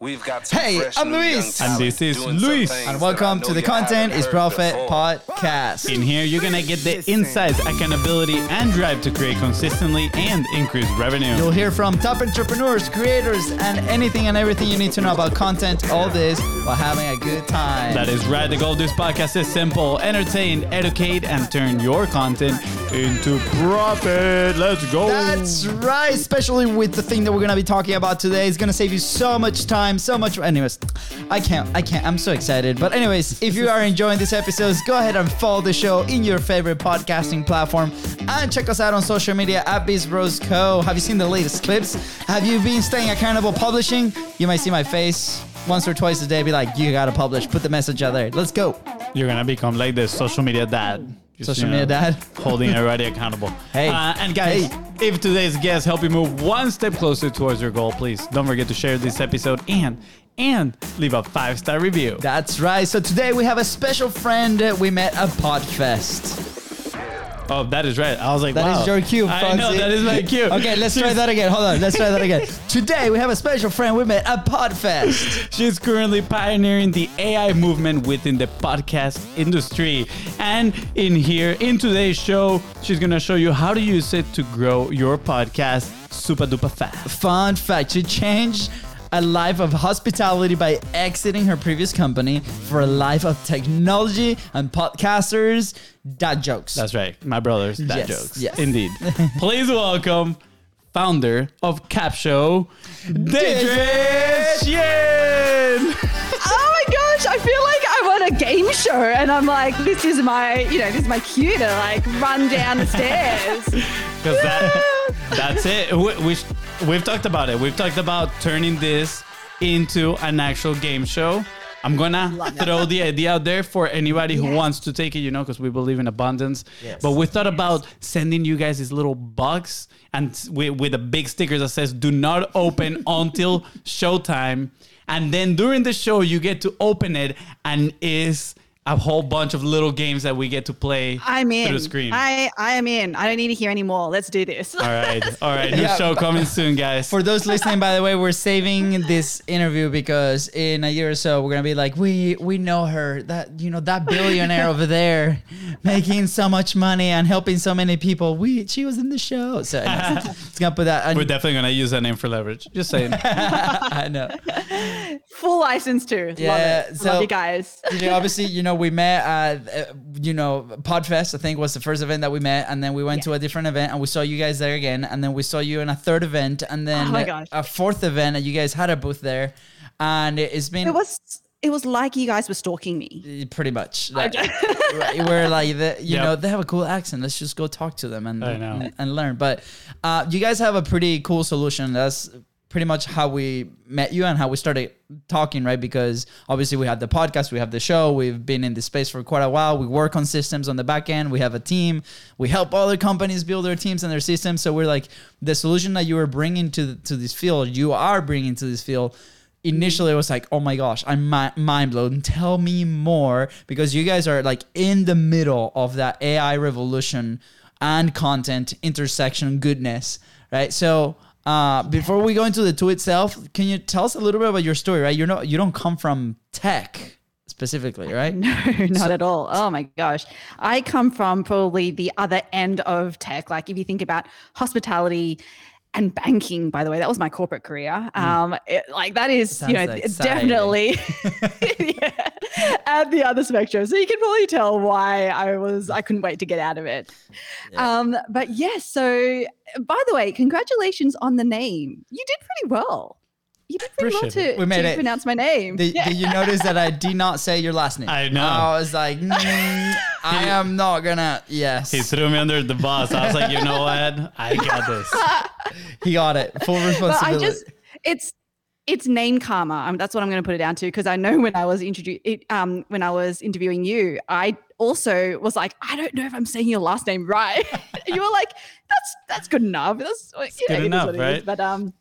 We've got some Hey, fresh I'm Luis. And this is Luis. And welcome to the Content is Profit before. podcast. In here, you're gonna get the insights, accountability, and drive to create consistently and increase revenue. You'll hear from top entrepreneurs, creators, and anything and everything you need to know about content. All this while having a good time. That is right. The goal of this podcast is simple: entertain, educate, and turn your content into profit. Let's go. That's right, especially with the thing that we're gonna be talking about today. It's gonna save you so much time, so much. Anyways, I can't, I can't. I'm so excited. But anyways, if you are enjoying these episodes, go ahead and follow the show in your favorite podcasting platform and check us out on social media at Biz Bros Co. Have you seen the latest clips? Have you been staying accountable publishing? You might see my face once or twice a day. Be like, you gotta publish. Put the message out there. Let's go. You're gonna become like the social media dad. Social media dad. holding everybody accountable. Hey. Uh, and guys, Hey. if today's guest help you move one step closer towards your goal, please don't forget to share this episode and and leave a five star review. That's right. So today we have a special friend uh, we met at Podfest. Oh, that is right. I was like, That wow. is your cue, I know Fonzie. that is my cue. Okay, let's try that again. Hold on, let's try that again. Today we have a special friend we met at Podfest. She's currently pioneering the AI movement within the podcast industry. And in here, in today's show, she's gonna show you how to use it to grow your podcast super duper fast. Fun fact: she changed a life of hospitality by exiting her previous company for a life of technology and podcasters. Dad jokes. That's right, my brothers. That Yes, jokes. yes. Indeed. Please welcome founder of Capsho, Deidre Yen. Oh my gosh, I feel like I'm on a game show and I'm like, this is my, you know, this is my cue to like run down the stairs. Because that, that's it. We, we, sh- we've talked about it. We've talked about turning this into an actual game show. I'm gonna throw the idea out there for anybody who Yes. wants to take it, you know, because we believe in abundance. Yes. But we thought about sending you guys these little box and with a big sticker that says "Do not open until showtime." And then during the show, you get to open it, and is a whole bunch of little games that we get to play I'm in. through the screen. I, I am in. I don't need to hear any more. Let's do this. All right, all right. New Yeah. show coming soon, guys. For those listening, by the way, we're saving this interview because in a year or so we're gonna be like, we we know her, that you know that billionaire over there, making so much money and helping so many people. We she was in the show, so it's gonna put that. We're definitely gonna use that name for leverage. Just saying. I know. Full license too. Yeah, Love it. so- Love you guys. you know, obviously, you know, we met at, uh, you know, Podfest, I think was the first event that we met. And then we went to a different event and we saw you guys there again. And then we saw you in a third event. And then Oh my a- gosh. a fourth event and you guys had a booth there. And it- it's been It was it was like you guys were stalking me. pretty much. Like, we're like, the, you Yep. know, they have a cool accent. Let's just go talk to them and, and, and learn. But uh, you guys have a pretty cool solution. That's pretty much how we met you and how we started talking, right? Because obviously we have the podcast, we have the show, we've been in this space for quite a while. We work on systems on the back end, we have a team, we help other companies build their teams and their systems. So we're like, the solution that you were bringing to, to this field, you are bringing to this field initially it was like oh my gosh i'm mi- mind blown tell me more because you guys are like in the middle of that ai revolution and content intersection goodness right so uh, before we go into the tool itself can you tell us a little bit about your story right you're not you don't come from tech specifically right No, not at all. Oh my gosh. I come from probably the other end of tech. Like if you think about hospitality and banking, by the way, that was my corporate career. Um, it- like that is, you know, exciting. definitely at the other spectrum. So you can probably tell why I was, I couldn't wait to get out of it. Um, but yes, so by the way, congratulations on the name. You did pretty well. You did pretty Appreciate well to, We made to it. pronounce my name. did, Yeah. did you notice that i did not say your last name I know. i was like mm, i am not gonna yes he threw me under the bus. I was like, you know what? I got this. he got it full but responsibility I just it's it's name karma. Um, that's what I'm going to put it down to because I know when I was introduced, um, when I was interviewing you, I also was like, I don't know if I'm saying your last name right. you were like, that's that's good enough. That's you know, good enough, what it is. right? But um,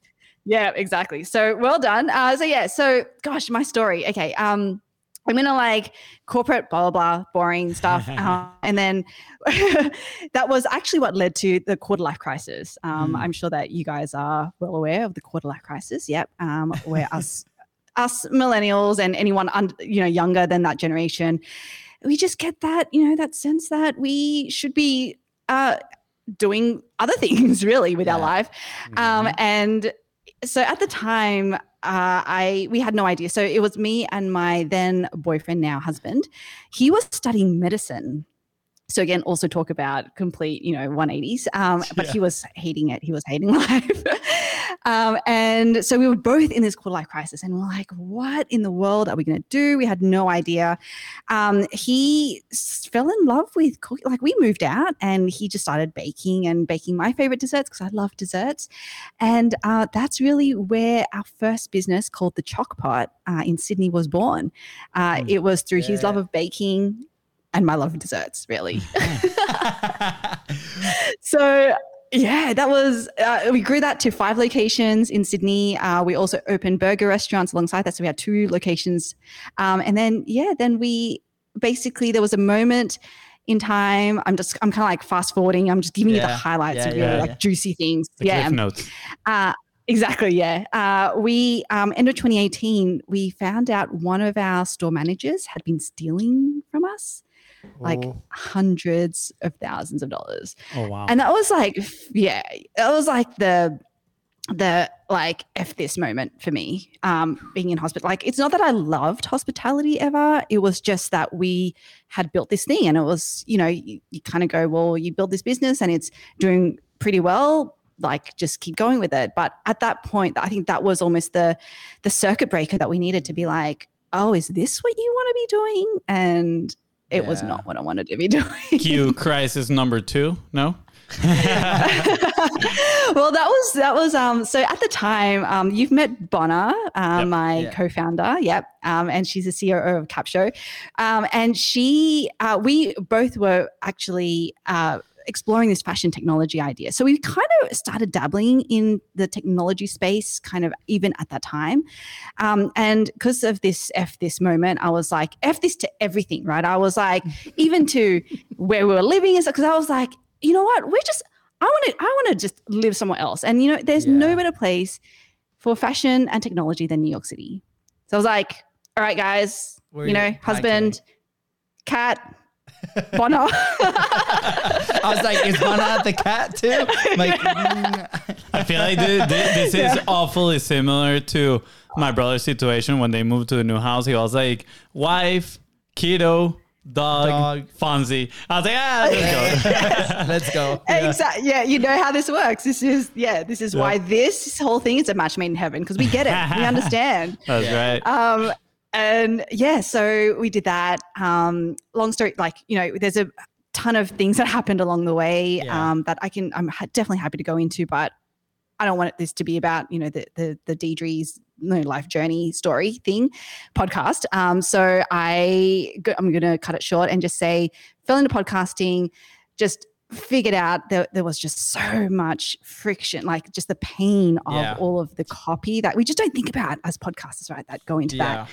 yeah, exactly. So well done. Uh, so yeah, so gosh, my story. Okay, um, I'm gonna like corporate blah blah blah boring stuff, uh, and then that was actually what led to the quarter life crisis. Um, Mm. I'm sure that you guys are well aware of the quarter life crisis. Yep, um, where us us millennials and anyone un- you know younger than that generation, we just get that you know that sense that we should be uh, doing other things really with our Yeah. life, um, and so at the time. Uh, I we had no idea. So it was me and my then boyfriend, now husband. He was studying medicine. So again, also talk about complete, you know, 180s. Um, but he was hating it. He was hating life. Um, and so we were both in this quarter life crisis, and we're like, "What in the world are we going to do?" We had no idea. Um, he fell in love with cooking. Like we moved out, and he just started baking and baking my favorite desserts because I love desserts. And uh, that's really where our first business called the Choc Pot uh, in Sydney was born. Uh, Mm. It was through his love of baking and my love of desserts, really. so yeah, that was uh, we grew that to five locations in Sydney. Uh, we also opened burger restaurants alongside that, so we had two locations. Um, and then yeah, then we basically there was a moment in time. I'm just I'm kind of like fast forwarding. I'm just giving you the highlights yeah, of really yeah, like yeah. juicy things. The yeah, notes. uh, exactly. Yeah. Uh, we, um, end of 2018, we found out one of our store managers had been stealing from us like Oh. hundreds of thousands of dollars. Oh wow. And that was like, yeah, that was like the, the like F this moment for me, um, being in hospital. Like, it's not that I loved hospitality ever. It was just that we had built this thing and it was, you know, you, you kind of go, well, you build this business and it's doing pretty well like just keep going with it but at that point i think that was almost the the circuit breaker that we needed to be like oh is this what you want to be doing and it was not what i wanted to be doing Q crisis number two. No. well that was that was um so at the time um you've met Bonner um, Yep. my Yeah. co-founder yep um and she's the CEO of Capsho um and she uh we both were actually uh exploring this fashion technology idea. So we kind of started dabbling in the technology space kind of even at that time. Um and because of this f this moment i was like f this to everything right? I was like even to where we were living is because i was like you know what? We're just I want to I want to just live somewhere else. And you know, there's no better place for fashion and technology than New York City. So I was like, all right, guys, Where you know, husband, cat, Bonner. I was like, is Hana the cat too? Like, mm, I feel like thi- thi- this is awfully similar to my brother's situation when they moved to the new house. He was like, wife, kiddo, dog, Dog. Fonzie. I was like, ah, let's go. let's go. Yeah. Exactly. Yeah, you know how this works. This is yeah, this is why this whole thing is a match made in heaven because we get it. we understand. That's Yeah. right. um and yeah so we did that um long story like you know there's a ton of things that happened along the way Yeah. um that i can i'm definitely happy to go into but i don't want this to be about you know the the the deidre's know, life journey story thing podcast um so i go, i'm gonna cut it short and just say fell into podcasting just figured out that there was just so much friction like just the pain of Yeah. all of the copy that we just don't think about as podcasters right that go into that Yeah.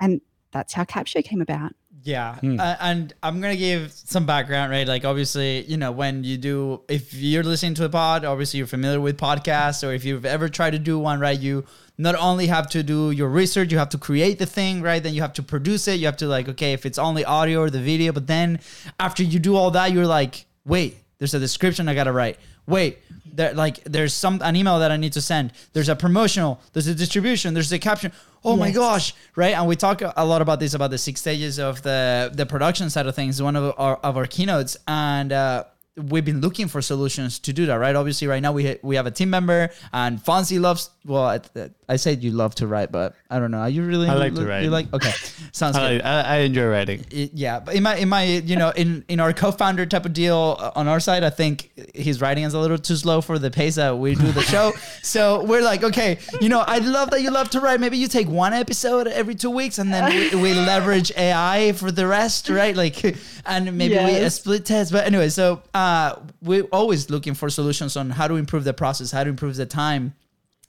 And that's how Capsho came about. Yeah, Hmm. uh, and I'm gonna give some background, right? Like, obviously, you know, when you do, if you're listening to a pod, obviously you're familiar with podcasts, or if you've ever tried to do one, right? You not only have to do your research, you have to create the thing, right? Then you have to produce it. You have to like, okay, if it's only audio or the video, but then after you do all that, you're like, wait, there's a description I gotta write. Wait, there like there's some an email that I need to send. There's a promotional. There's a distribution. There's a caption. Oh my gosh, right? And we talk a lot about this about the six stages of the the production side of things. One of our of our keynotes, and uh, we've been looking for solutions to do that, right? Obviously, right now we ha- we have a team member, and Fonzie loves. Well, I, I said you love to write, but I don't know. Are you really? I like to write. You like? Okay, sounds I, good. I, I enjoy writing. Yeah, but in my in my you know in in our co-founder type of deal uh, on our side, I think his writing is a little too slow for the pace that we do the show. so we're like, okay, you know, I love that you love to write. Maybe you take one episode every two weeks, and then we, we leverage AI for the rest, right? Like, and maybe we uh, split test. But anyway, so uh, we're always looking for solutions on how to improve the process, how to improve the time.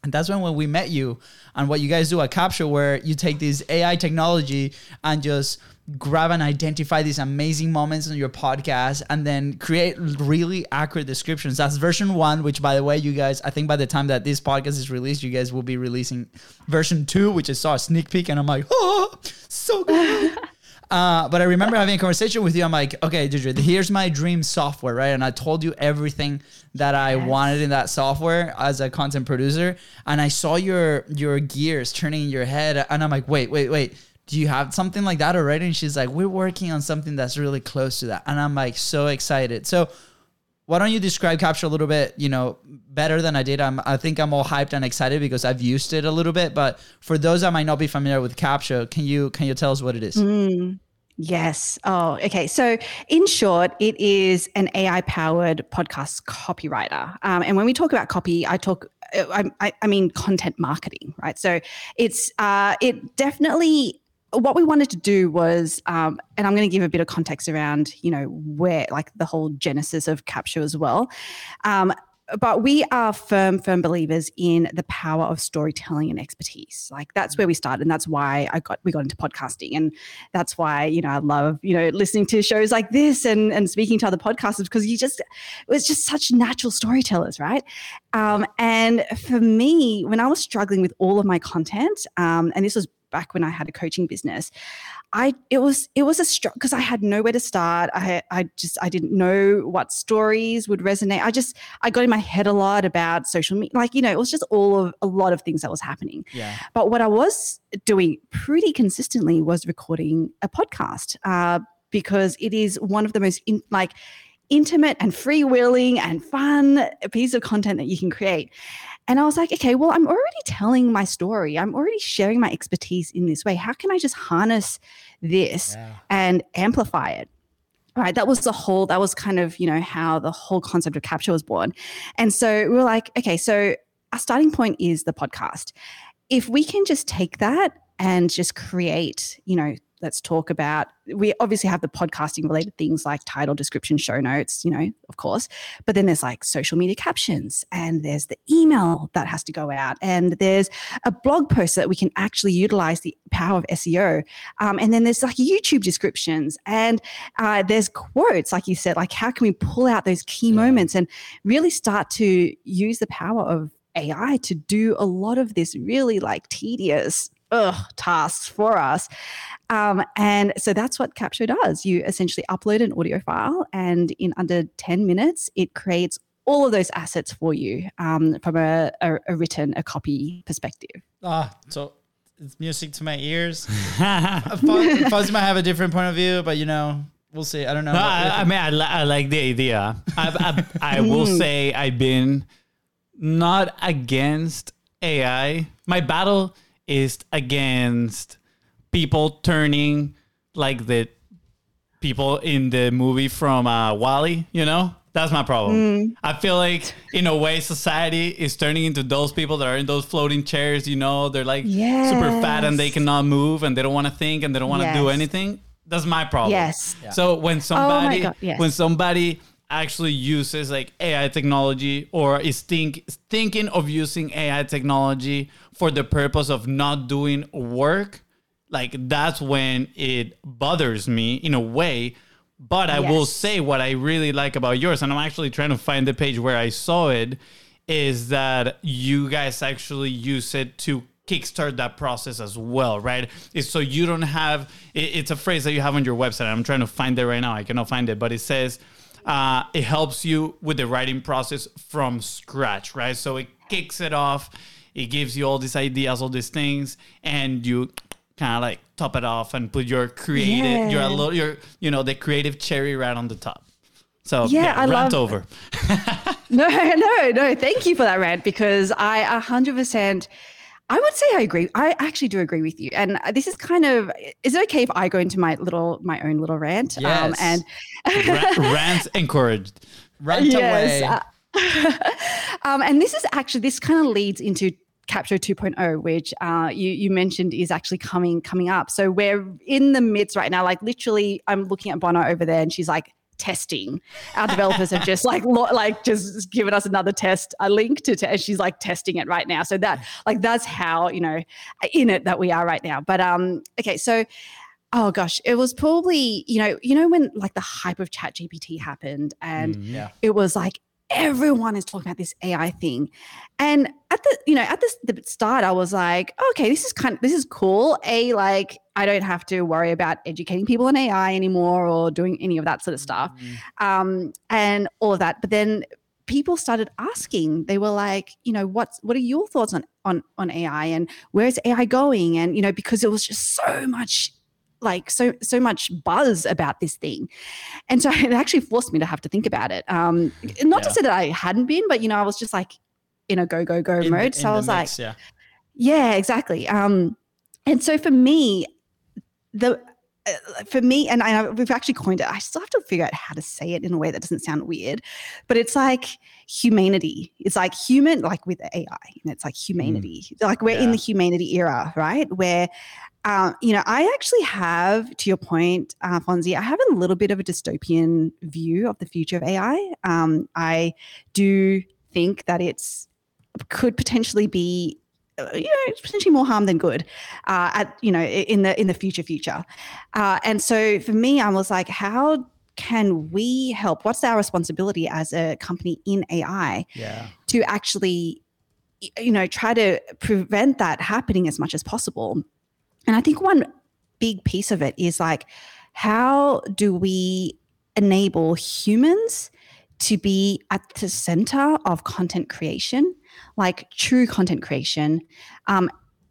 And that's when, when we met you and what you guys do at Capsho, where you take this AI technology and just grab and identify these amazing moments in your podcast and then create really accurate descriptions. That's version one, which by the way, you guys, I think by the time that this podcast is released, you guys will be releasing version two, which I saw a sneak peek and I'm like, oh, so good. Uh, but I remember having a conversation with you. I'm like, okay, Deidre, here's my dream software, right? And I told you everything that I yes. wanted in that software as a content producer. And I saw your your gears turning in your head, and I'm like, wait, wait, wait. Do you have something like that already? And she's like, we're working on something that's really close to that. And I'm like, so excited. So why don't you describe capture a little bit you know better than i did? I'm, i think i'm all hyped and excited because i've used it a little bit but for those that might not be familiar with capture can you can you tell us what it is? Mm, yes. Oh okay. So in short it is an ai powered podcast copywriter. Um, and when we talk about copy i talk uh, I, I mean content marketing right? So it's uh, it definitely what we wanted to do was, um, and I'm going to give a bit of context around, you know, where like the whole genesis of capture as well. Um, but we are firm, firm believers in the power of storytelling and expertise. Like that's where we started, and that's why I got we got into podcasting, and that's why you know I love you know listening to shows like this and and speaking to other podcasters because you just it was just such natural storytellers, right? Um, and for me, when I was struggling with all of my content, um, and this was back when I had a coaching business, I it was it was a struggle because I had nowhere to start. I I just I didn't know what stories would resonate. I just I got in my head a lot about social media, like you know, it was just all of a lot of things that was happening. Yeah. But what I was doing pretty consistently was recording a podcast uh, because it is one of the most in, like intimate and freewheeling and fun piece of content that you can create. And I was like, okay, well, I'm already telling my story. I'm already sharing my expertise in this way. How can I just harness this yeah. and amplify it? Right. That was the whole, that was kind of, you know, how the whole concept of capture was born. And so we were like, okay, so our starting point is the podcast. If we can just take that and just create, you know, let's talk about we obviously have the podcasting related things like title description show notes you know of course but then there's like social media captions and there's the email that has to go out and there's a blog post that we can actually utilize the power of seo um, and then there's like youtube descriptions and uh, there's quotes like you said like how can we pull out those key yeah. moments and really start to use the power of AI to do a lot of this really like tedious ugh, tasks for us. Um, and so that's what Capsho does. You essentially upload an audio file, and in under 10 minutes, it creates all of those assets for you um, from a, a, a, written, a copy perspective. Ah, so it's music to my ears. Fuzz might have a different point of view, but you know, we'll see. I don't know. No, I, I, mean, I, I, like the idea. I, I, I will say I've been not against AI. My battle is against people turning like the people in the movie from uh, WALL-E, you know? That's my problem. Mm. I feel like, in a way, society is turning into those people that are in those floating chairs. You know, they're like yes. super fat and they cannot move and they don't want to think and they don't want to yes. do anything. That's my problem. Yes. Yeah. So when somebody, oh yes. when somebody actually uses like AI technology or is think thinking of using AI technology for the purpose of not doing work, like that's when it bothers me in a way. But I yes. will say what I really like about yours, and I'm actually trying to find the page where I saw it, is that you guys actually use it to kickstart that process as well, right? It's so you don't have. It's a phrase that you have on your website. I'm trying to find it right now. I cannot find it, but it says uh, it helps you with the writing process from scratch, right? So it kicks it off. It gives you all these ideas, all these things, and you kind of like top it off and put your creative, yeah. your little, your you know the creative cherry right on the top. So yeah, yeah I rant love, over. no, no, no. Thank you for that rant because I a hundred percent I would say I agree. I actually do agree with you. And this is kind of is it okay if I go into my little my own little rant? Um, yes. Um, and Ra- rant encouraged. Rant yes. away. Uh, um, and this is actually this kind of leads into Capsho 2.0, which uh, you you mentioned is actually coming coming up. So we're in the midst right now. Like literally, I'm looking at Bono over there, and she's like, testing. Our developers have just like lo- like just given us another test, a link to test. She's like testing it right now. So that like that's how you know in it that we are right now. But um, okay, so oh gosh, it was probably, you know, you know, when like the hype of Chat GPT happened and Mhm. Yeah. it was like everyone is talking about this AI thing. And at the, you know, at the, the start, I was like, okay, this is kind of, this is cool. A, like, I don't have to worry about educating people on AI anymore or doing any of that sort of stuff. Um, and all of that. But then people started asking, they were like, you know, what's, what are your thoughts on, on, on AI and where's AI going? And, you know, because it was just so much like so so much buzz about this thing. And so it actually forced me to have to think about it. Um not to say that i hadn't been but you know i was just like in a go go go In mode. so i was like yeah. yeah exactly. Um and so for me the for me and I, we've actually coined it i still have to figure out how to say it in a way that doesn't sound weird but it's like humanity. It's like human like with ai and it's like humanity. Like we're in the humanity era right? Where uh, you know, I actually have, to your point, uh, Fonzie, I have a little bit of a dystopian view of the future of AI. Um, I do think that it's could potentially be, uh, you know, potentially more harm than good, uh, at you know, in the in the future future. Uh, and so for me, I was like, how can we help? What's our responsibility as a company in AI Yeah. to actually you know try to prevent that happening as much as possible and i think one big piece of it is like how do we enable humans to be at the center of content creation like true content creation um,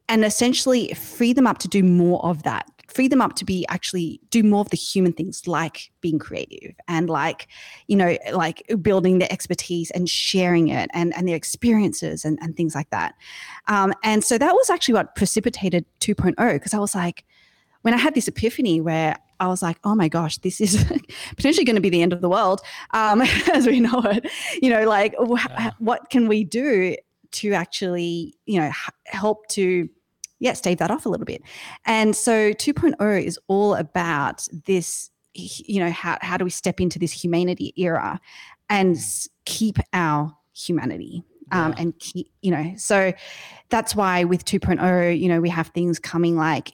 and essentially free them up to do more of that free them up to be actually do more of the human things like being creative and like you know like building their expertise and sharing it and and their experiences and, and things like that. Um, and so that was actually what precipitated 2.0 because i was like when i had this epiphany where i was like oh my gosh this is potentially going to be the end of the world um, as we know it. You know like wh- Yeah. what can we do to actually you know h- help to yeah stave that off a little bit? And so 2.0 is all about this you know how, how do we step into this humanity era and keep our humanity um, and keep you know so that's why with 2.0 you know we have things coming like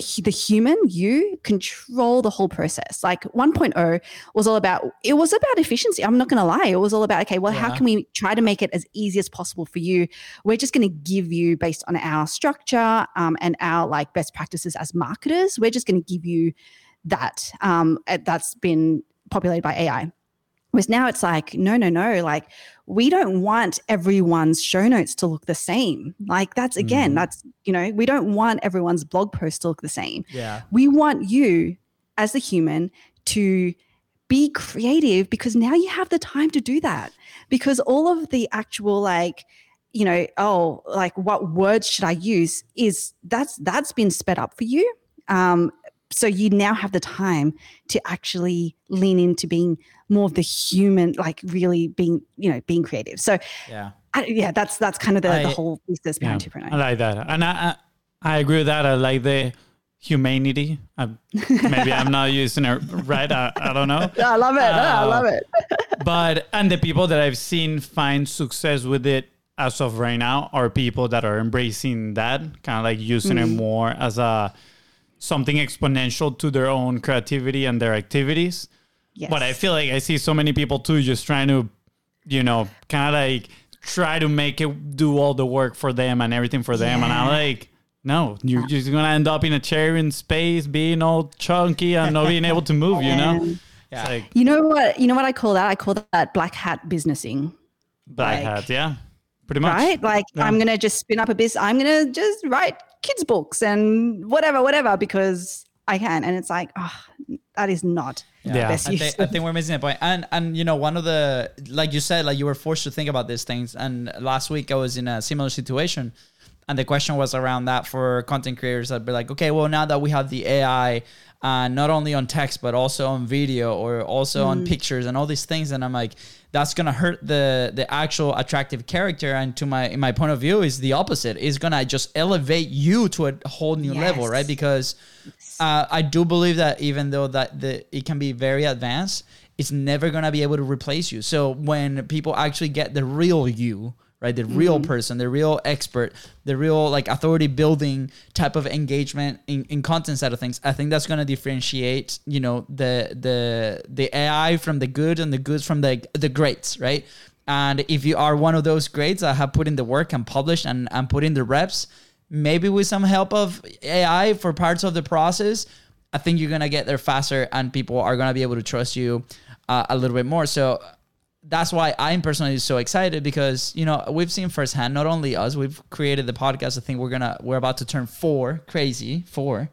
the human you control the whole process. Like 1.0 was all about it was about efficiency i'm not going to lie. It was all about okay well how can we try to make it as easy as possible for you? We're just going to give you based on our structure um, and our like best practices as marketers we're just going to give you that um, that's been populated by ai whereas now it's like no no no like we don't want everyone's show notes to look the same like that's again Mhm. that's you know we don't want everyone's blog post to look the same Yeah. we want you as the human to be creative because now you have the time to do that because all of the actual like you know oh like what words should i use is that's that's been sped up for you um so you now have the time to actually lean into being more of the human like really being you know being creative so Yeah. I, yeah that's that's kind of the, the whole thesis Yeah, behind I like that, and I, I I agree with that. I like the humanity. Uh, maybe I'm not using it right. I, I don't know. i love it i Uh, love it But and the people that I've seen find success with it as of right now are people that are embracing that, kind of like using it more as a something exponential to their own creativity and their activities. yes. But I feel like I see so many people too just trying to, you know, kind of like try to make it do all the work for them and everything for them. And I'm like, no, you're just gonna end up in a chair in space, being all chunky and not being able to move. You know, Yeah. like You know what? You know what I call that? I call that black hat businessing, black like- hat. Yeah, pretty much. right? Like Yeah. I'm gonna just spin up a business. I'm gonna just write kids books and whatever, whatever, because I can. And it's like, oh, that is not Yeah. the best I use. think, I think we're missing a point. And and you know, one of the like you said, like you were forced to think about these things. And last week I was in a similar situation. And the question was around that for content creators that'd be like, okay, well now that we have the AI, uh, not only on text but also on video or also on pictures and all these things, and I'm like, that's gonna hurt the the actual attractive character. And to my in my point of view, is the opposite. Is gonna just elevate you to a whole new level, right? Because uh, I do believe that even though that the it can be very advanced, it's never gonna be able to replace you. So when people actually get the real you, right? The real person, the real expert, the real like authority building type of engagement in, in content side of things. I think that's going to differentiate, you know, the the the AI from the good and the goods from the the greats, right? And if you are one of those greats that have put in the work and published and, and put in the reps, maybe with some help of AI for parts of the process, I think you're gonna get there faster, and people are gonna be able to trust you uh, a little bit more. So that's why I'm personally so excited because you know we've seen firsthand. Not only us, we've created the podcast. I think we're gonna we're about to turn four, crazy four,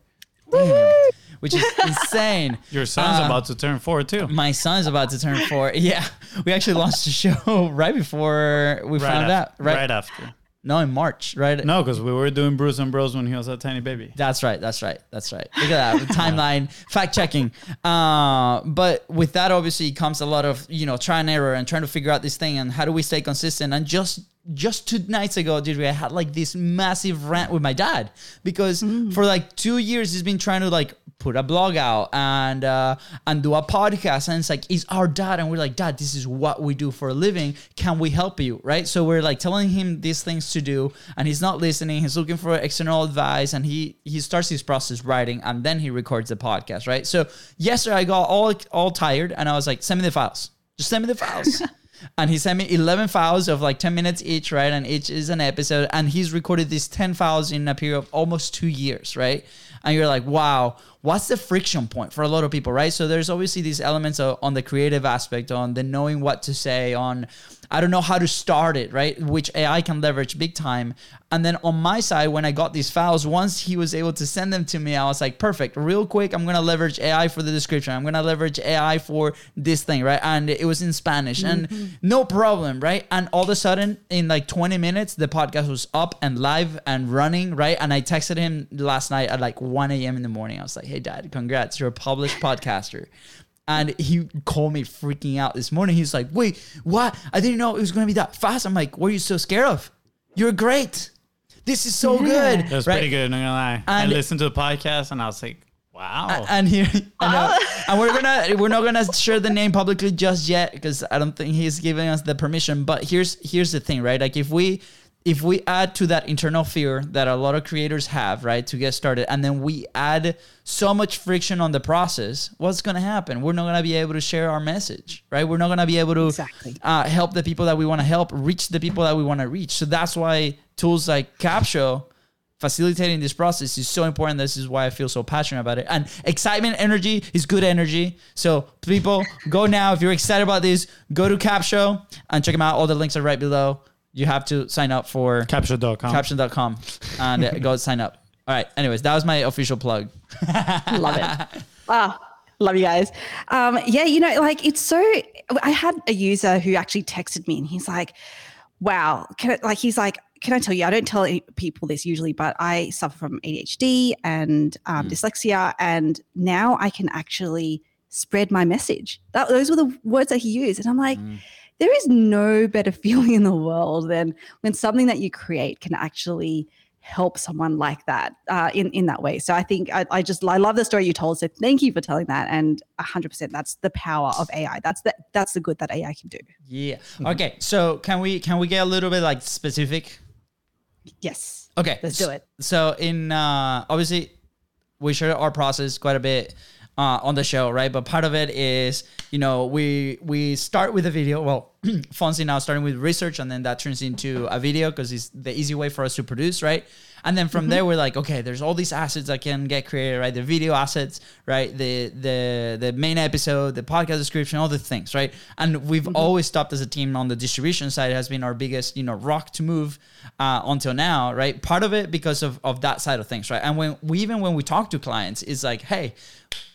Damn. which is insane. Your son's Uh, about to turn four too. My son's about to turn four. Yeah, we actually launched the show right before we Right, found af- out. Right, right after. No, in March. Right. No, because we were doing Bruce and Bros when he was a tiny baby. That's right. That's right. That's right. Look at that the timeline, fact checking. Uh, but with that, obviously, comes a lot of you know try and error and trying to figure out this thing and how do we stay consistent. And just just two nights ago, did we? I had like this massive rant with my dad because for like two years he's been trying to like put a blog out and uh, and do a podcast. And it's like he's our dad, and we're like, Dad, this is what we do for a living. Can we help you? Right? So we're like telling him these things to do, and he's not listening. He's looking for external advice, and he he starts his process writing, and then he records the podcast. Right? So yesterday I got all all tired, and I was like, Send me the files. Just send me the files. And he sent me 11 files of like 10 minutes each, right? And each is an episode. And he's recorded these 10 files in a period of almost two years, right? And you're like, wow, what's the friction point for a lot of people, right? So there's obviously these elements of, on the creative aspect, on the knowing what to say, on I don't know how to start it, right? Which AI can leverage big time. And then on my side, when I got these files, once he was able to send them to me, I was like, perfect, real quick, I'm gonna leverage AI for the description. I'm gonna leverage AI for this thing, right? And it was in Spanish and mm-hmm. no problem, right? And all of a sudden, in like 20 minutes, the podcast was up and live and running, right? And I texted him last night at like 1 a.m. in the morning. I was like, hey, dad, congrats, you're a published podcaster. And he called me freaking out this morning. He's like, wait, what? I didn't know it was going to be that fast. I'm like, what are you so scared of? You're great. This is so good. That was right? pretty good. Not gonna lie. I listened to the podcast and I was like, wow. And here, I know. and we're gonna we're not gonna share the name publicly just yet because I don't think he's giving us the permission. But here's here's the thing, right? Like if we if we add to that internal fear that a lot of creators have, right, to get started, and then we add so much friction on the process, what's gonna happen? We're not gonna be able to share our message, right? We're not gonna be able to Exactly. uh, help the people that we want to help, reach the people that we want to reach. So that's why tools like Capsho facilitating this process is so important. This is why I feel so passionate about it. And excitement, energy is good energy. So people, go now. If you're excited about this, go to Capsho and check them out. All the links are right below. You have to sign up for Capture.com. caption.com and uh, go sign up. All right. Anyways, that was my official plug. Love it. Wow. love you guys. Um, yeah, you know, like it's so. I had a user who actually texted me, and he's like, "Wow, can I, like he's like." Can I tell you? I don't tell any people this usually, but I suffer from ADHD and um, dyslexia, and now I can actually spread my message. That, those were the words that he used, and I'm like, there is no better feeling in the world than when something that you create can actually help someone like that uh, in in that way. So I think I, I just I love the story you told. So thank you for telling that. And hundred percent, that's the power of AI. That's the that's the good that AI can do. Yeah. Okay. So can we can we get a little bit like specific? Yes. Okay, Let's do it. So in uh, obviously we share our process quite a bit uh, on the show, right? But part of it is you know we we start with a video. Well, Fonzie now starting with research, and then that turns into a video because it's the easy way for us to produce, right? And then from there we're like, okay, there's all these assets that can get created, right? The video assets, right? The the the main episode, the podcast description, all the things, right? And we've always stopped as a team on the distribution side has been our biggest, you know, rock to move uh, until now, right? Part of it because of of that side of things, right? And when we even when we talk to clients, it's like, hey,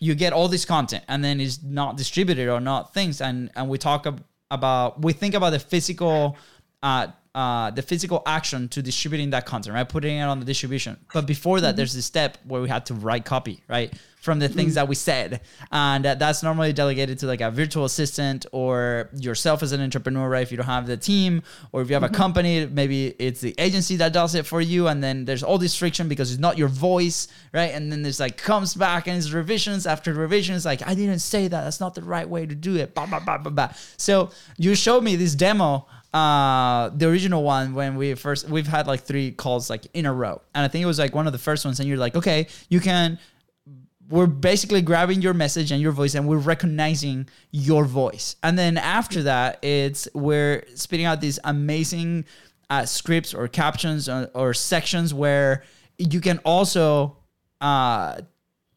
you get all this content and then it's not distributed or not things, and and we talk ab- about we think about the physical. Uh, uh, the physical action to distributing that content, right? Putting it on the distribution. But before that, there's this step where we had to write copy, right? From the things that we said. And uh, that's normally delegated to like a virtual assistant or yourself as an entrepreneur, right? If you don't have the team or if you have a company, maybe it's the agency that does it for you. And then there's all this friction because it's not your voice, right? And then there's like comes back and it's revisions after revisions. Like, I didn't say that. That's not the right way to do it. Bah, bah, bah, bah, bah. So you showed me this demo uh the original one when we first we've had like three calls like in a row. And i think it was like one of the first ones and you're like okay you can we're basically grabbing your message and your voice and we're recognizing your voice. And then after that it's we're spitting out these amazing uh, scripts or captions or, or sections where you can also uh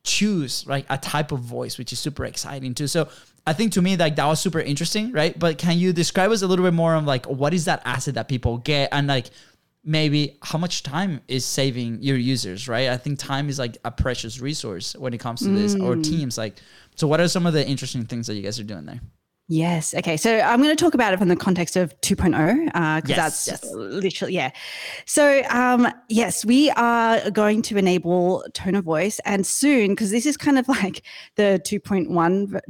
choose like a type of voice which is super exciting too. So i think to me like that was super interesting right? But can you describe us a little bit more on like what is that asset that people get? And like maybe how much time is saving your users right? I think time is like a precious resource when it comes to this or mm. teams like so what are some of the interesting things that you guys are doing there Yes. Okay. So I'm going to talk about it from the context of 2.0 because Yes, that's yes. literally yeah. So um, yes, we are going to enable tone of voice, and soon because this is kind of like the 2.1,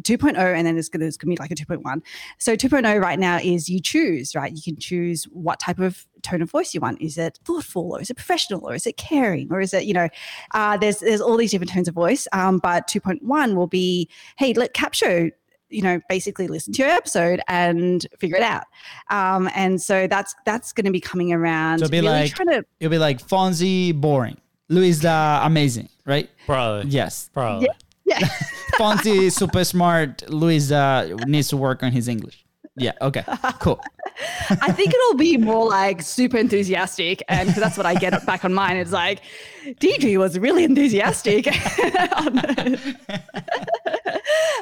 2.0, and then it's going to it's going to be like a 2.1. So 2.0 right now is you choose right. You can choose what type of tone of voice you want. Is it thoughtful, or is it professional, or is it caring, or is it you know? Uh, there's there's all these different tones of voice. Um, but 2.1 will be hey, let capture you know basically listen to your episode and figure it out. Um and so that's that's going to be coming around. So it'll be really like- trying to it'll be like fonzie boring. Luisa amazing right? Probably. yes. Probably. yeah fonzie super smart. Luisa needs to work on his english yeah okay cool. I think it'll be more like super enthusiastic and that's what i get back on mine it's like dj was really enthusiastic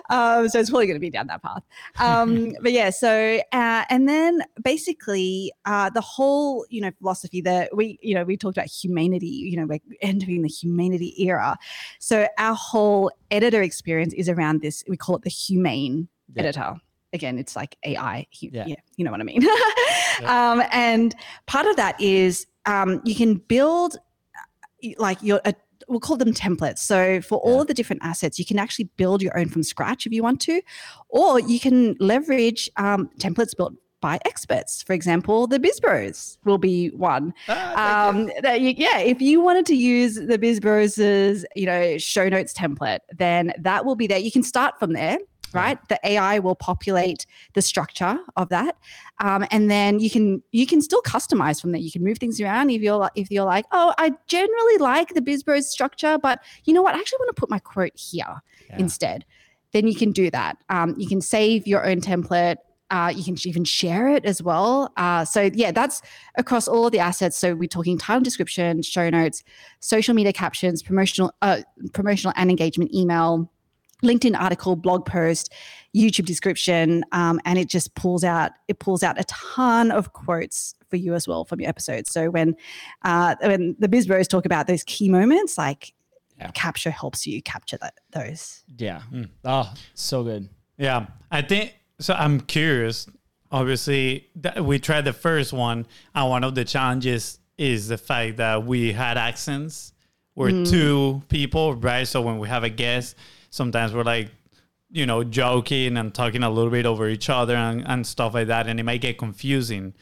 um, so it's probably going to be down that path. Um, but yeah so uh, and then basically uh, the whole you know philosophy that we you know we talked about humanity you know we're entering the humanity era. So our whole editor experience is around this we call it the humane Yeah. editor again it's like ai hu- Yeah. yeah. you know what i mean. Um, and part of that is um, you can build uh, like your uh, we'll call them templates. So for all Yeah. of the different assets you can actually build your own from scratch if you want to or you can leverage um, templates built by experts. For example the bizbros will be one. Ah, um that you, yeah if you wanted to use the bizbros's you know show notes template then that will be there. You can start from there right? The ai will populate the structure of that. Um, and then you can you can still customize from there. You can move things around if you're like if you're like oh i generally like the bizbros structure but you know what? I actually want to put my quote here Yeah. instead. Then you can do that. Um, you can save your own template. Uh, you can even share it as well. Uh, so yeah, that's across all of the assets. So we're talking title description, show notes, social media captions, promotional, uh, promotional and engagement email, LinkedIn article, blog post, YouTube description, um, and it just pulls out it pulls out a ton of quotes for you as well from your episodes. So when uh, when the biz bros talk about those key moments, like Yeah. capture helps you capture that, those. yeah oh so good Yeah, I think so. I'm curious. Obviously, that we tried the first one, and one of the challenges is the fact that we had accents. We're two people, right? So when we have a guest, sometimes we're like, you know, joking and talking a little bit over each other and, and stuff like that, and it might get confusing.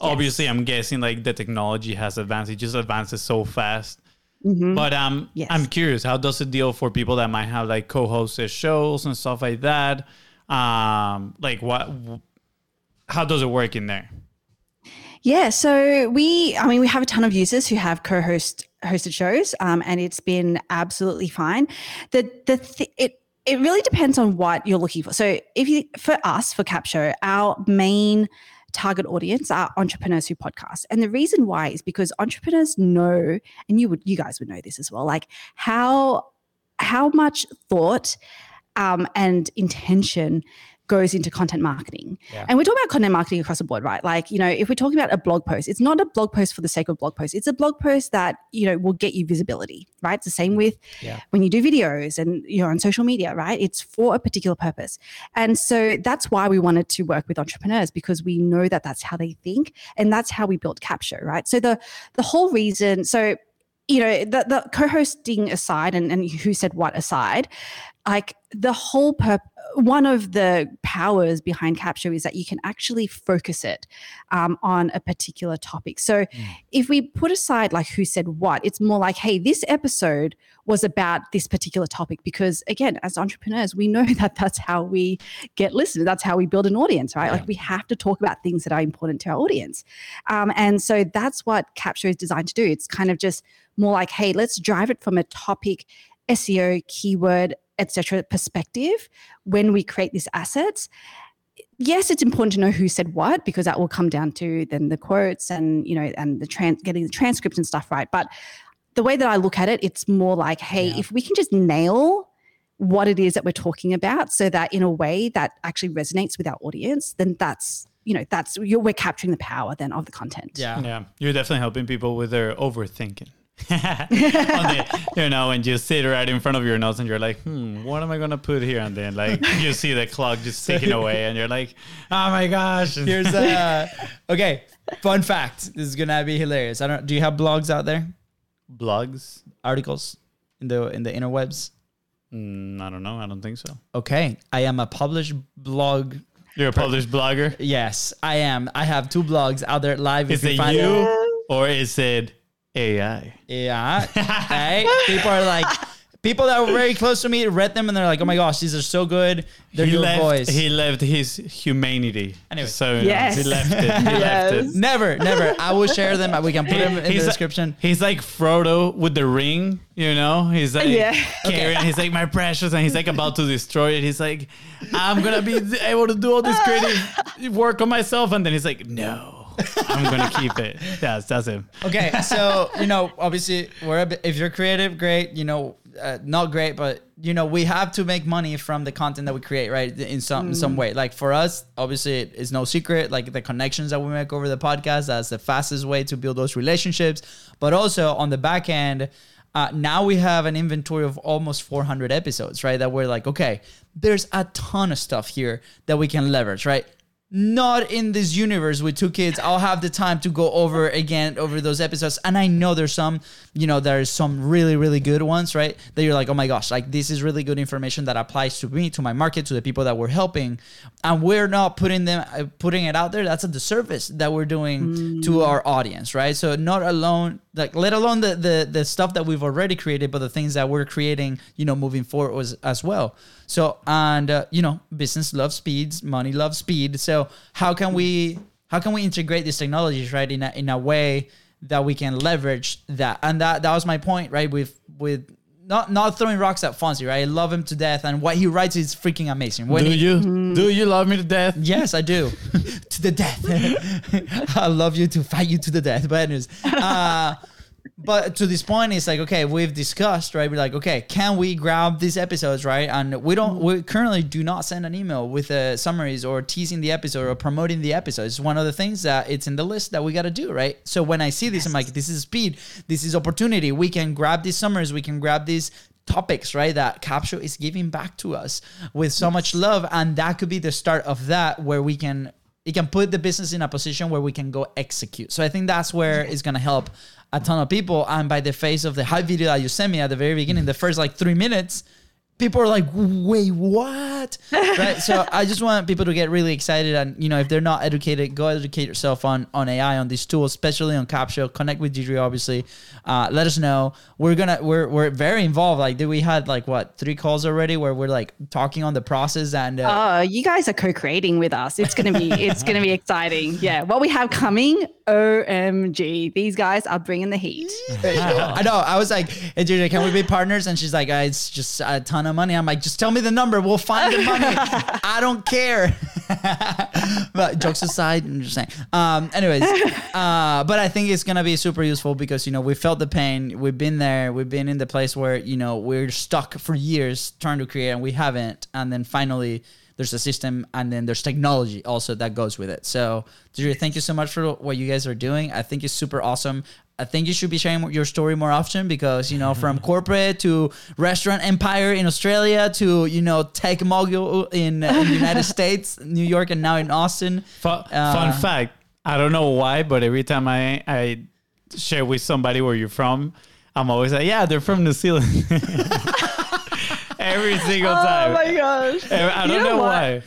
Obviously, I'm guessing like the technology has advanced; it just advances so fast. But um, Yes. I'm curious, how does it deal for people that might have like co-hosted shows and stuff like that? Um, like what? How does it work in there? Yeah, so we, I mean, we have a ton of users who have co-host hosted shows, um, and it's been absolutely fine. The the th- it it really depends on what you're looking for. So if you for us for Capsho, our main target audience are entrepreneurs who podcast, and the reason why is because entrepreneurs know, and you would you guys would know this as well, like how how much thought um, and intention goes into content marketing. Yeah. And we're talking about content marketing across the board, right? Like, you know, if we're talking about a blog post, it's not a blog post for the sake of blog post. It's a blog post that, you know, will get you visibility, right? It's the same mm. with Yeah. when you do videos and you're on social media, right? It's for a particular purpose. And so that's why we wanted to work with entrepreneurs because we know that that's how they think and that's how we built Capsho, right? So the the whole reason, so you know, the, the co-hosting aside and, and who said what aside, like the whole purpose one of the powers behind capture is that you can actually focus it um, on a particular topic. So if we put aside like who said what, it's more like, hey, this episode was about this particular topic because again, as entrepreneurs, we know that that's how we get listeners. That's how we build an audience, right? Like we have to talk about things that are important to our audience. Um, and so that's what capture is designed to do. It's kind of just more like, hey, let's drive it from a topic, SEO, keyword, etc. perspective when we create these assets. Yes, it's important to know who said what because that will come down to then the quotes and you know and the trans getting the transcripts and stuff right. But the way that I look at it, it's more like, hey, if we can just nail what it is that we're talking about, so that in a way that actually resonates with our audience, then that's you know that's you're, we're capturing the power then of the content. Yeah. Yeah, you're definitely helping people with their overthinking. The- you know, and you sit right in front of your nose and you're like, hmm, what am I gonna put here? And then like you see the clock just ticking away, and you're like, oh my gosh. Here's a okay. Fun fact. This is gonna be hilarious. I don't. Do you have blogs out there? blogs. Articles in the in the interwebs? Mm, I don't know. I don't think so. Okay, I am a published blog. You're a published blogger. Yes, I am. I have two blogs out there live. Is if it find them. you or is it AI? Yeah. hey, people are like, people that were very close to me read them and they're like, oh my gosh, these are so good. They're he your left, voice. He left his humanity. Anyway. so Yes. he left it. He left it. Never, never. I will share them. We can put them in the He's like- description. He's like Frodo with the ring, you know? He's like Yeah. carrying, he's like my precious, and he's like about to destroy it. He's like, I'm gonna be able to do all this creative work on myself, and then he's like, No, I'm gonna keep it. Yes, that's him. Okay, so you know, obviously, we're a bit, if you're creative, great. You know, uh, not great, but you know, we have to make money from the content that we create, right? In some in some way. Like for us, obviously, it is no secret. Like the connections that we make over the podcast, that's the fastest way to build those relationships. But also on the back end. Uh, now we have an inventory of almost 400 episodes, right? That we're like, okay, there's a ton of stuff here that we can leverage, right? Not in this universe with two kids. I'll have the time to go over again over those episodes. And i know there's some you know there's some really really good ones right? That you're like oh my gosh like this is really good information that applies to me to my market to the people that we're helping. And we're not putting them uh, putting it out there. That's a disservice that we're doing to our audience right? So not alone like let alone the, the the stuff that we've already created but the things that we're creating you know moving forward was, as well so and uh, you know business loves speeds money loves speed so how can we how can we integrate these technologies right in a, in a way that we can leverage that and that that was my point right with with not not throwing rocks at Fonzie right I love him to death and what he writes is freaking amazing when do he, you do you love me to death? Yes, I do. to the death. I love you to fight you to the death. But anyways, uh, but to this point, it's like okay, we've discussed right. We're like okay, can we grab these episodes right? And we don't. We currently do not send an email with uh, summaries or teasing the episode or promoting the episode. It's one of the things that it's in the list that we got to do right. So when I see this, I'm like, this is speed. This is opportunity. We can grab these summaries. We can grab these topics, right? That Capsho is giving back to us with so much love, and that could be the start of that, where we can it can put the business in a position where we can go execute. So I think that's where it's gonna help a ton of people. And by the face of the hype video that you sent me at the very beginning, the first like three minutes. People are like, wait, what? right. So I just want people to get really excited, and you know, if they're not educated, go educate yourself on on AI, on these tools, especially on Capsho. Connect with Deidre, obviously. Uh, let us know. We're gonna we're we're very involved. Like, did we had like what three calls already where we're like talking on the process and uh, Oh, you guys are co-creating with us. It's gonna be it's gonna be exciting. Yeah, what we have coming, OMG, these guys are bringing the heat. I know. I was like, hey, JJ, can we be partners? And she's like, uh, it's just a ton of money. I'm like, just tell me the number. We'll find the money. I don't care. but jokes aside, I'm just saying. Um, anyways, uh, but I think it's gonna be super useful because you know we felt the pain. We've been there. We've been in the place where you know we're stuck for years trying to create and we haven't. And then finally. There's a system, and then there's technology also that goes with it. So, Deidre, thank you so much for what you guys are doing. I think it's super awesome. I think you should be sharing your story more often because you know from corporate to restaurant empire in Australia to you know tech mogul in, in the United States, New York, and now in Austin. Fun, Uh, fun fact. I don't know why, but every time I I share with somebody where you're from, I'm always like, yeah, they're from New Zealand. every single time. Oh my gosh. I don't You know, know why.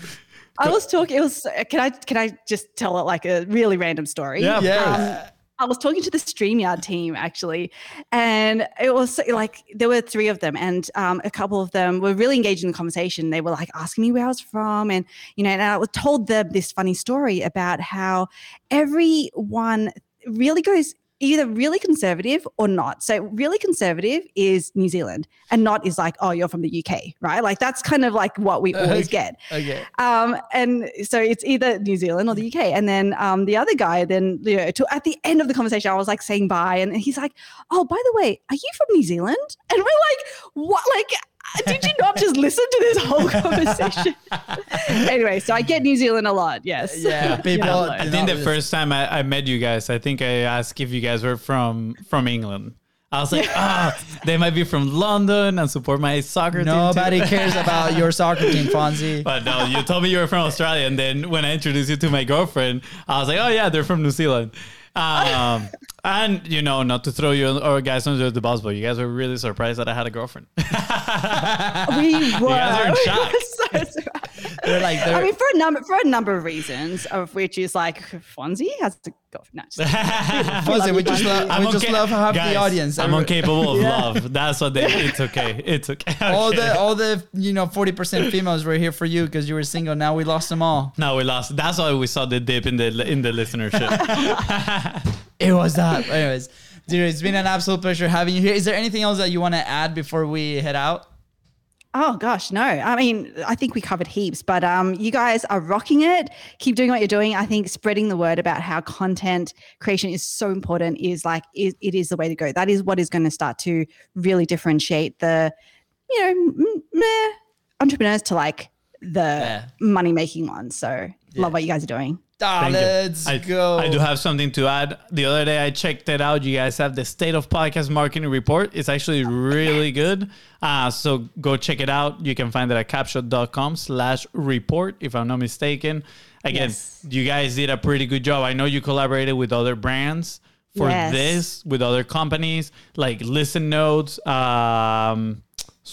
I was talking. It was. Can I? Can I just tell it like a really random story? Yeah, of Yeah. I was talking to the StreamYard team actually, and it was like there were three of them, and um, a couple of them were really engaged in the conversation. They were like asking me where I was from, and you know, and I was told them this funny story about how everyone really goes either really conservative or not. So really conservative is New Zealand, and not is like, oh, you're from the UK, right? Like that's kind of like what we always Okay. get. Okay. Um, and so it's either New Zealand or the UK. And then um, the other guy, then you know, to, at the end of the conversation, I was like saying bye, and he's like, "Oh, by the way, are you from New Zealand?" And we're like, "What? Like, did you not just listen to this whole conversation?" anyway, so I get New Zealand a lot. Yes. Yeah, You people. know, I think not the first time I, I met you guys, I think I asked if you guys were from from England. I was like, ah, they might be from London and support my soccer team. Nobody cares about your soccer team, Fonzie. But no, you told me you were from Australia, and then when I introduced you to my girlfriend, I was like, "Oh yeah, they're from New Zealand." Um, and you know, not to throw you or guys under the bus, but you guys were really surprised that I had a girlfriend. we were. guys are in we shock. were so. They're like, I they're, mean, for a number for a number of reasons, of which is like Fonzie has to go. No, just- Fonzie, we just love, we just love half Guys, the audience. I'm incapable of love. That's what they. It's okay. It's okay. all the all the you know 40% females were here for you because you were single. Now we lost them all. Now we lost. That's why we saw the dip in the in the listenership. It was that. Anyways, dude, it's been an absolute pleasure having you here. Is there anything else that you want to add before we head out? Oh gosh, no. I mean, I think we covered heaps, but um, you guys are rocking it. Keep doing what you're doing. I think spreading the word about how content creation is so important is like is, it is the way to go. That is what is going to start to really differentiate the, you know, meh entrepreneurs to like the Yeah. money making ones. So love what you guys are doing. Ah, Thank let's I, go. I do have something to add. The other day I checked it out. You guys have the State of Podcast Marketing Report. It's actually really good. Uh, so go check it out. You can find it at capsho.com slash report, if I'm not mistaken. Again, Yes. you guys did a pretty good job. I know you collaborated with other brands for Yes. this, with other companies like Listen Notes, um,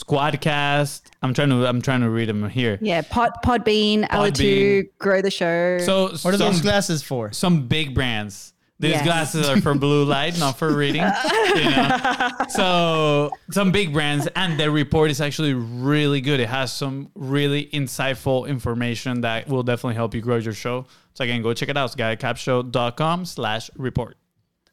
Squadcast. I'm trying to I'm trying to read them here. Yeah, Pod Podbean, Podbean. L2, grow the show. So what are some- those glasses for? some big brands. These Yes. glasses are for blue light, not for reading. you know? So some big brands, and their report is actually really good. It has some really insightful information that will definitely help you grow your show. So again, go check it out. Skycapshow.com slash report.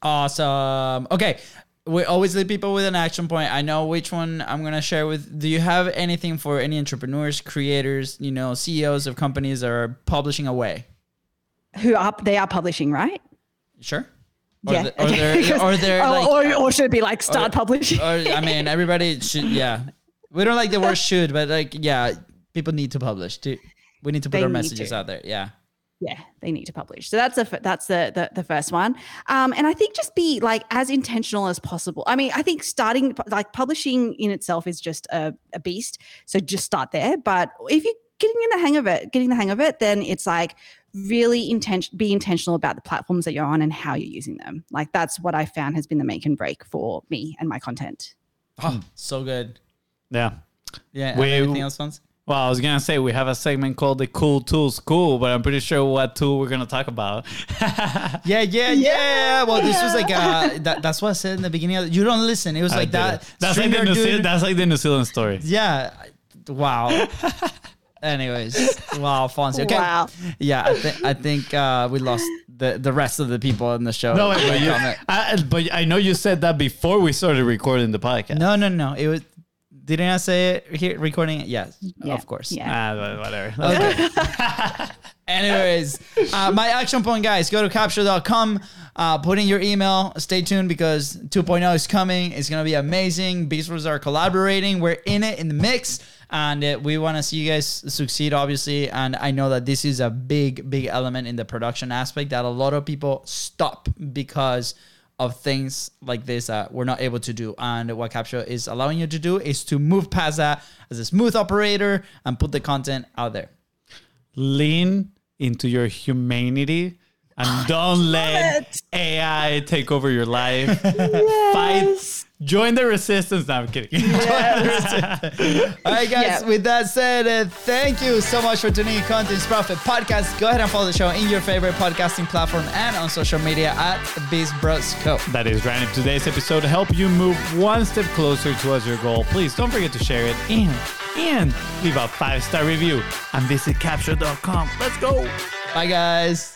Awesome. Okay. We always leave people with an action point. I know which one I'm gonna share with. Do you have anything for any entrepreneurs, creators, you know, CEOs of companies that are publishing away? who are they are publishing, right? Sure. Or yeah. the- or they're, or they're oh, like, or, uh, or should it be like start publishing? or I mean, everybody should. Yeah, we don't like the word should, but like, yeah, people need to publish. To, we need to put They our messages out there. Yeah. Yeah they need to publish so that's the that's the, the the first one um and i think just be like as intentional as possible i mean i think starting like publishing in itself is just a, a beast so just start there but if you're getting in the hang of it getting the hang of it then it's like really intention be intentional about the platforms that you're on and how you're using them like that's what i found has been the make and break for me and my content Oh, so good. Yeah. Yeah. We- anything else, Fonz? Well, I was gonna say we have a segment called the Cool Tools Cool, but I'm pretty sure what tool we're gonna talk about. Yeah, yeah, yeah. Well, this was like uh, that, that's what I said in the beginning. Of, you don't listen. It was I like that. it. That's like the New Zealand, that's like the New Zealand story. Yeah. Wow. Anyways, wow, Fonzie. Okay. Wow. Yeah, I, th- I think uh, we lost the, the rest of the people in the show. No, wait, but, you, I, but I know you said that before we started recording the podcast. No, no, no. It was. Didn't I say it here? Recording it? Yes, Yeah, of course. yeah. Ah, whatever. Okay. Anyways, uh, my action point, guys, go to capsho.com, uh, put in your email. Stay tuned because 2.0 is coming. It's going to be amazing. Biz Bros are collaborating. We're in it, in the mix. And uh, we want to see you guys succeed, obviously. And I know that this is a big, big element in the production aspect that a lot of people stop because of things like this that we're not able to do. And what Capsho is allowing you to do is to move past that as a smooth operator and put the content out there. Lean into your humanity And don't let it. AI take over your life. Fight. Join the resistance. No, I'm kidding. All right, guys. Yeah. With that said, uh, thank you so much for tuning in Contents Profit Podcast. Go ahead and follow the show in your favorite podcasting platform and on social media at Bros Co. That is right. If today's episode helped you move one step closer towards your goal, please don't forget to share it and and leave a five star review and visit capsho.com. Let's go. Bye, guys.